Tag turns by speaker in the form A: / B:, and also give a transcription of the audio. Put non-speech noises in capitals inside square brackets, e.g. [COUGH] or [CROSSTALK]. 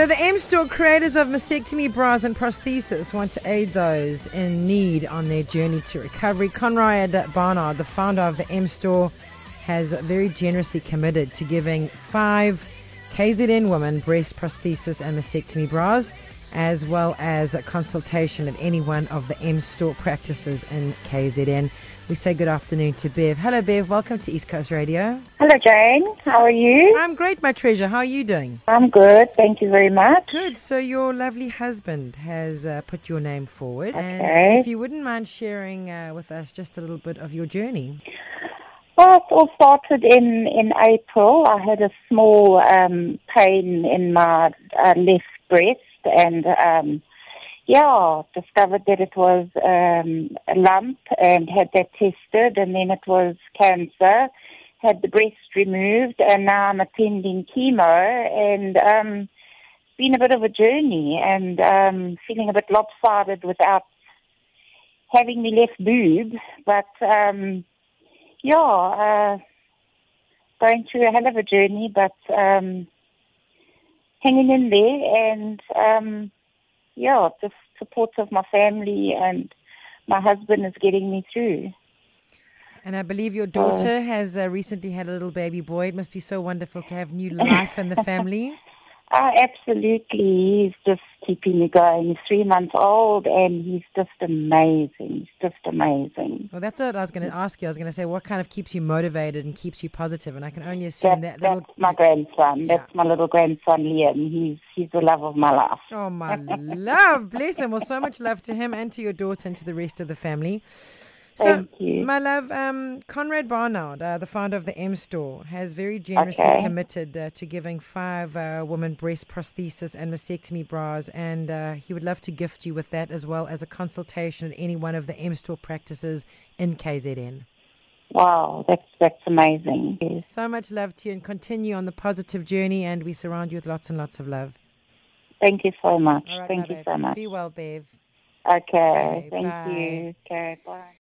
A: So the M Store creators of mastectomy bras and prosthesis want to aid those in need on their journey to recovery. Conrad Barnard, the founder of the M Store, has very generously committed to giving five KZN women breast prosthesis and mastectomy bras, as well as a consultation at any one of the M Store practices in KZN. We say good afternoon to Bev. Hello, Bev. Welcome to East Coast Radio.
B: Hello, Jane. How are you?
A: I'm great, my treasure. How are you doing?
B: I'm good. Thank you very much.
A: Good. So your lovely husband has uh, put your name forward, and if you wouldn't mind sharing uh, with us just a little bit of your journey.
B: Well, it all started in, in April. I had a small um, pain in my uh, left breast and, um, yeah, discovered that it was um, a lump and had that tested and then it was cancer. Had the breast removed and now I'm attending chemo and um, it's been a bit of a journey and um, feeling a bit lopsided without having the left boob. But um, yeah, uh, going through a hell of a journey, but um, hanging in there and um, yeah, the support of my family and my husband is getting me through.
A: And I believe your daughter has uh, recently had a little baby boy. It must be so wonderful to have new life in the family. [LAUGHS]
B: Uh, absolutely, he's just keeping me going. He's three months old and he's just amazing. He's just amazing.
A: Well, that's what I was going to ask you. I was going to say, what kind of keeps you motivated and keeps you positive? And I can only assume
B: That,
A: that little.
B: that's my grandson.
A: Yeah.
B: That's my little grandson, Liam. He's he's the love of my life.
A: Oh, my love. Bless him. Well, so much love to him and to your daughter and to the rest of the family. So,
B: you.
A: my love, um, Conrad Barnard, uh, the founder of the M Store, has very generously
B: Okay.
A: committed uh, to giving five uh, women breast prosthesis and mastectomy bras, and uh, he would love to gift you with that as well as a consultation at any one of the M Store practices in KZN.
B: Wow, that's that's amazing. Yes.
A: So much love to you, and continue on the positive journey, and we surround you with lots and lots of love.
B: Thank you so much.
A: Right,
B: Thank you
A: babe.
B: so much.
A: Be well, Bev.
B: Okay,
A: Okay,
B: thank
A: bye.
B: you. Okay, bye.